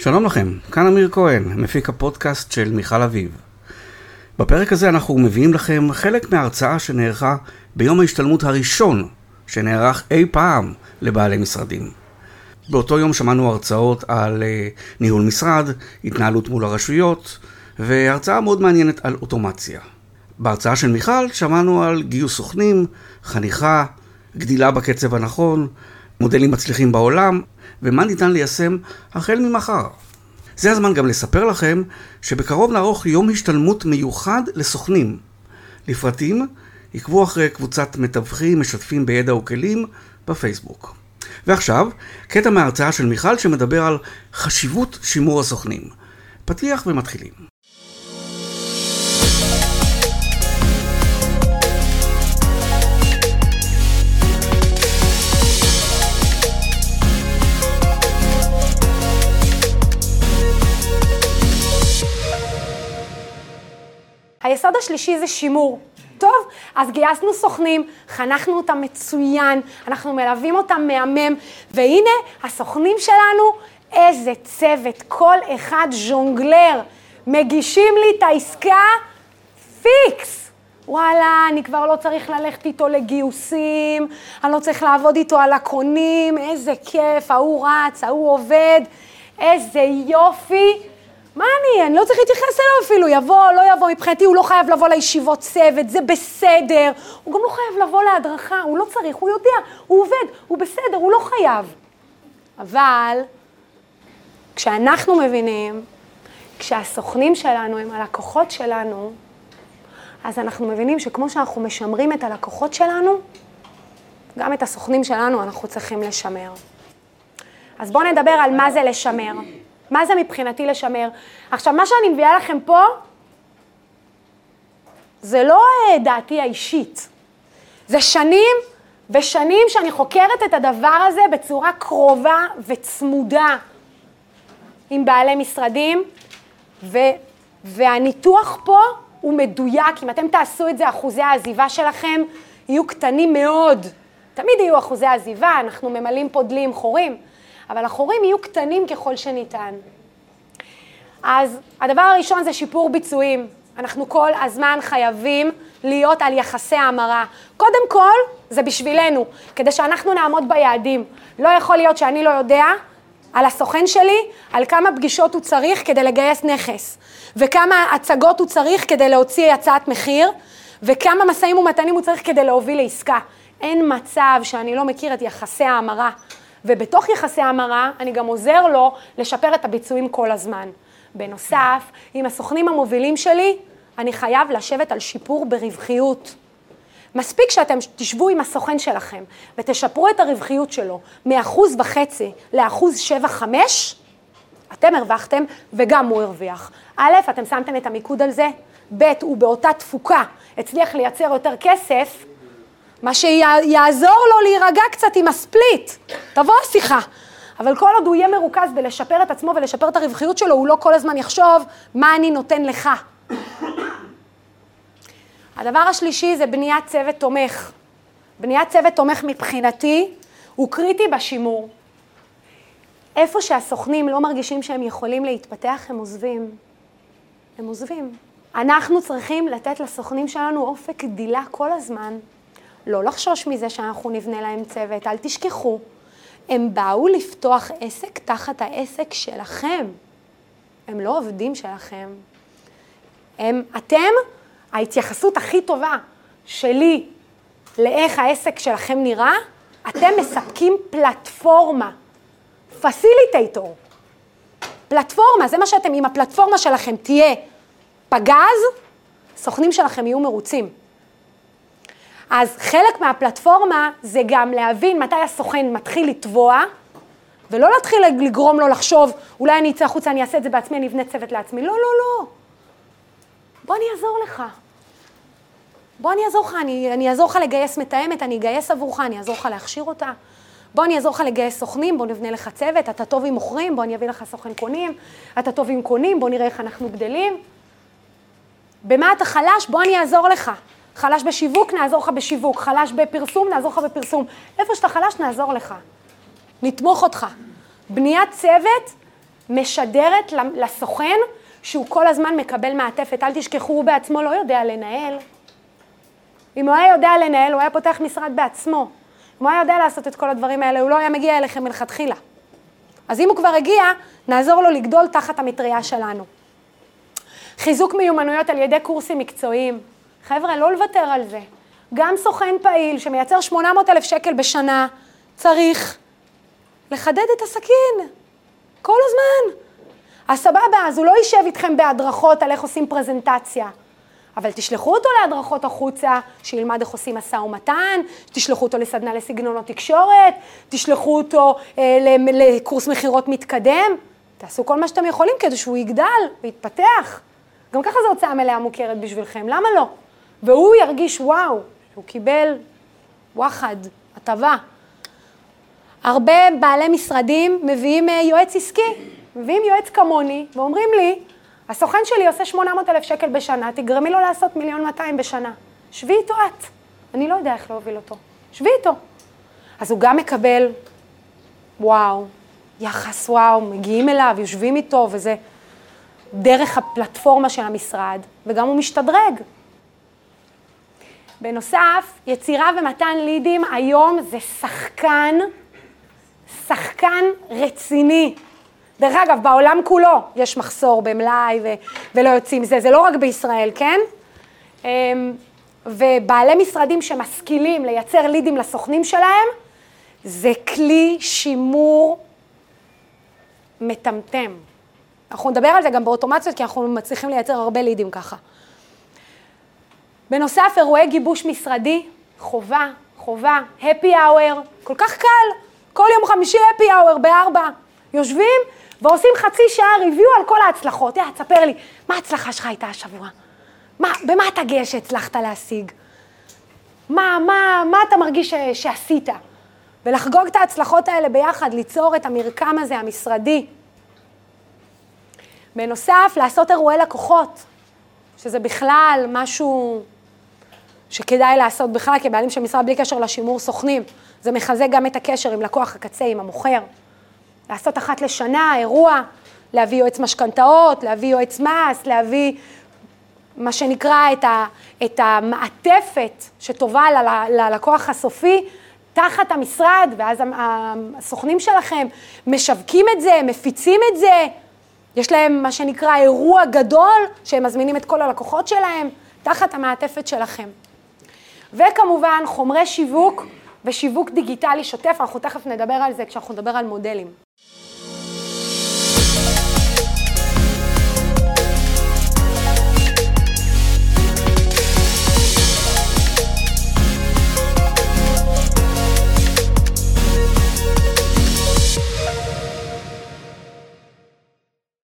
שלום לכם, כאן אמיר כהן, מפיק הפודקאסט של מיכל אביב. בפרק הזה אנחנו מביאים לכם חלק מההרצאה שנערכה ביום ההשתלמות הראשון שנערך אי פעם לבעלי משרדים. באותו יום שמענו הרצאות על uh, ניהול משרד, התנהלות מול הרשויות, והרצאה מאוד מעניינת על אוטומציה. בהרצאה של מיכל שמענו על גיוס סוכנים, חניכה, גדילה בקצב הנכון, מודלים מצליחים בעולם, ומה ניתן ליישם החל ממחר. זה הזמן גם לספר לכם שבקרוב נערוך יום השתלמות מיוחד לסוכנים. לפרטים, עקבו אחרי קבוצת מתווכים משתפים בידע וכלים בפייסבוק. ועכשיו, קטע מההרצאה של מיכל שמדבר על חשיבות שימור הסוכנים. פתיח ומתחילים. היסוד השלישי זה שימור. טוב, אז גייסנו סוכנים, חנכנו אותם מצוין, אנחנו מלווים אותם מהמם, והנה הסוכנים שלנו, איזה צוות, כל אחד ז'ונגלר, מגישים לי את העסקה פיקס. וואלה, אני כבר לא צריך ללכת איתו לגיוסים, אני לא צריך לעבוד איתו על הקונים, איזה כיף, ההוא רץ, ההוא עובד, איזה יופי. מה אני, אני לא צריך להתייחס אליו אפילו, יבוא, לא יבוא, מבחינתי הוא לא חייב לבוא לישיבות צוות, זה בסדר. הוא גם לא חייב לבוא להדרכה, הוא לא צריך, הוא יודע, הוא עובד, הוא בסדר, הוא לא חייב. אבל כשאנחנו מבינים, כשהסוכנים שלנו הם הלקוחות שלנו, אז אנחנו מבינים שכמו שאנחנו משמרים את הלקוחות שלנו, גם את הסוכנים שלנו אנחנו צריכים לשמר. אז בואו נדבר על מה זה לשמר. מה זה מבחינתי לשמר? עכשיו, מה שאני מביאה לכם פה, זה לא אה, דעתי האישית. זה שנים ושנים שאני חוקרת את הדבר הזה בצורה קרובה וצמודה עם בעלי משרדים, ו, והניתוח פה הוא מדויק. אם אתם תעשו את זה, אחוזי העזיבה שלכם יהיו קטנים מאוד. תמיד יהיו אחוזי עזיבה, אנחנו ממלאים פה דלי עם חורים. אבל החורים יהיו קטנים ככל שניתן. אז הדבר הראשון זה שיפור ביצועים. אנחנו כל הזמן חייבים להיות על יחסי המרה. קודם כל, זה בשבילנו, כדי שאנחנו נעמוד ביעדים. לא יכול להיות שאני לא יודע על הסוכן שלי, על כמה פגישות הוא צריך כדי לגייס נכס, וכמה הצגות הוא צריך כדי להוציא הצעת מחיר, וכמה משאים ומתנים הוא צריך כדי להוביל לעסקה. אין מצב שאני לא מכיר את יחסי ההמרה. ובתוך יחסי המרה אני גם עוזר לו לשפר את הביצועים כל הזמן. בנוסף, עם הסוכנים המובילים שלי, אני חייב לשבת על שיפור ברווחיות. מספיק שאתם תשבו עם הסוכן שלכם ותשפרו את הרווחיות שלו מאחוז וחצי לאחוז שבע חמש, אתם הרווחתם וגם הוא הרוויח. א', אתם שמתם את המיקוד על זה, ב', הוא באותה תפוקה הצליח לייצר יותר כסף, מה שיעזור לו להירגע קצת עם הספליט. תבוא השיחה. אבל כל עוד הוא יהיה מרוכז בלשפר את עצמו ולשפר את הרווחיות שלו, הוא לא כל הזמן יחשוב מה אני נותן לך. הדבר השלישי זה בניית צוות תומך. בניית צוות תומך מבחינתי הוא קריטי בשימור. איפה שהסוכנים לא מרגישים שהם יכולים להתפתח, הם עוזבים. הם עוזבים. אנחנו צריכים לתת לסוכנים שלנו אופק גדילה כל הזמן. לא לחשוש מזה שאנחנו נבנה להם צוות, אל תשכחו. הם באו לפתוח עסק תחת העסק שלכם. הם לא עובדים שלכם. הם, אתם, ההתייחסות הכי טובה שלי לאיך העסק שלכם נראה, אתם מספקים פלטפורמה, פסיליטייטור. פלטפורמה, זה מה שאתם, אם הפלטפורמה שלכם תהיה פגז, סוכנים שלכם יהיו מרוצים. אז חלק מהפלטפורמה זה גם להבין מתי הסוכן מתחיל לטבוע, ולא להתחיל לגרום לו לחשוב, אולי אני אצא החוצה, אני אעשה את זה בעצמי, אני אבנה צוות לעצמי. לא, לא, לא. בוא אני אעזור לך. בוא אני אעזור לך, אני, אני אעזור לך לגייס מתאמת, אני אגייס עבורך, אני אעזור לך להכשיר אותה. בוא אני אעזור לך לגייס סוכנים, בוא נבנה לך צוות, אתה טוב עם מוכרים, בוא אני אביא לך סוכן קונים, אתה טוב עם קונים, בוא נראה איך אנחנו גדלים. במה אתה חלש? בוא אני אעזור לך. חלש בשיווק, נעזור לך בשיווק, חלש בפרסום, נעזור לך בפרסום. איפה שאתה חלש, נעזור לך. נתמוך אותך. בניית צוות משדרת לסוכן שהוא כל הזמן מקבל מעטפת. אל תשכחו, הוא בעצמו לא יודע לנהל. אם הוא היה יודע לנהל, הוא היה פותח משרד בעצמו. אם הוא היה יודע לעשות את כל הדברים האלה, הוא לא היה מגיע אליכם מלכתחילה. אז אם הוא כבר הגיע, נעזור לו לגדול תחת המטריה שלנו. חיזוק מיומנויות על ידי קורסים מקצועיים. חבר'ה, לא לוותר על זה. גם סוכן פעיל שמייצר 800 אלף שקל בשנה, צריך לחדד את הסכין. כל הזמן. אז סבבה, אז הוא לא יישב איתכם בהדרכות על איך עושים פרזנטציה. אבל תשלחו אותו להדרכות החוצה, שילמד איך עושים משא ומתן, תשלחו אותו לסדנה לסגנונות תקשורת, תשלחו אותו אה, לקורס מכירות מתקדם, תעשו כל מה שאתם יכולים כדי שהוא יגדל ויתפתח. גם ככה זו הוצאה מלאה מוכרת בשבילכם, למה לא? והוא ירגיש וואו, שהוא קיבל וואחד, הטבה. הרבה בעלי משרדים מביאים אה, יועץ עסקי, מביאים יועץ כמוני ואומרים לי, הסוכן שלי עושה 800 אלף שקל בשנה, תגרמי לו לעשות מיליון 200 בשנה. שבי איתו את. אני לא יודע איך להוביל אותו. שבי איתו. אז הוא גם מקבל, וואו, יחס וואו, מגיעים אליו, יושבים איתו, וזה דרך הפלטפורמה של המשרד, וגם הוא משתדרג. בנוסף, יצירה ומתן לידים היום זה שחקן, שחקן רציני. דרך אגב, בעולם כולו יש מחסור במלאי ו- ולא יוצאים זה, זה לא רק בישראל, כן? אמ, ובעלי משרדים שמשכילים לייצר לידים לסוכנים שלהם, זה כלי שימור מטמטם. אנחנו נדבר על זה גם באוטומציות, כי אנחנו מצליחים לייצר הרבה לידים ככה. בנוסף, אירועי גיבוש משרדי, חובה, חובה, happy hour, כל כך קל, כל יום חמישי happy hour בארבע. יושבים ועושים חצי שעה ריוויו על כל ההצלחות. יא, תספר לי, מה ההצלחה שלך הייתה השבוע? מה, במה אתה גאה שהצלחת להשיג? מה, מה, מה אתה מרגיש ש, שעשית? ולחגוג את ההצלחות האלה ביחד, ליצור את המרקם הזה, המשרדי. בנוסף, לעשות אירועי לקוחות, שזה בכלל משהו שכדאי לעשות בכלל כבעלים של משרד בלי קשר לשימור סוכנים. זה מחזק גם את הקשר עם לקוח הקצה, עם המוכר. לעשות אחת לשנה אירוע, להביא יועץ משכנתאות, להביא יועץ מס, להביא מה שנקרא את, ה, את המעטפת שטובה ל, ללקוח הסופי תחת המשרד, ואז הסוכנים שלכם משווקים את זה, מפיצים את זה, יש להם מה שנקרא אירוע גדול, שהם מזמינים את כל הלקוחות שלהם, תחת המעטפת שלכם. וכמובן, חומרי שיווק ושיווק דיגיטלי שוטף, אנחנו תכף נדבר על זה כשאנחנו נדבר על מודלים.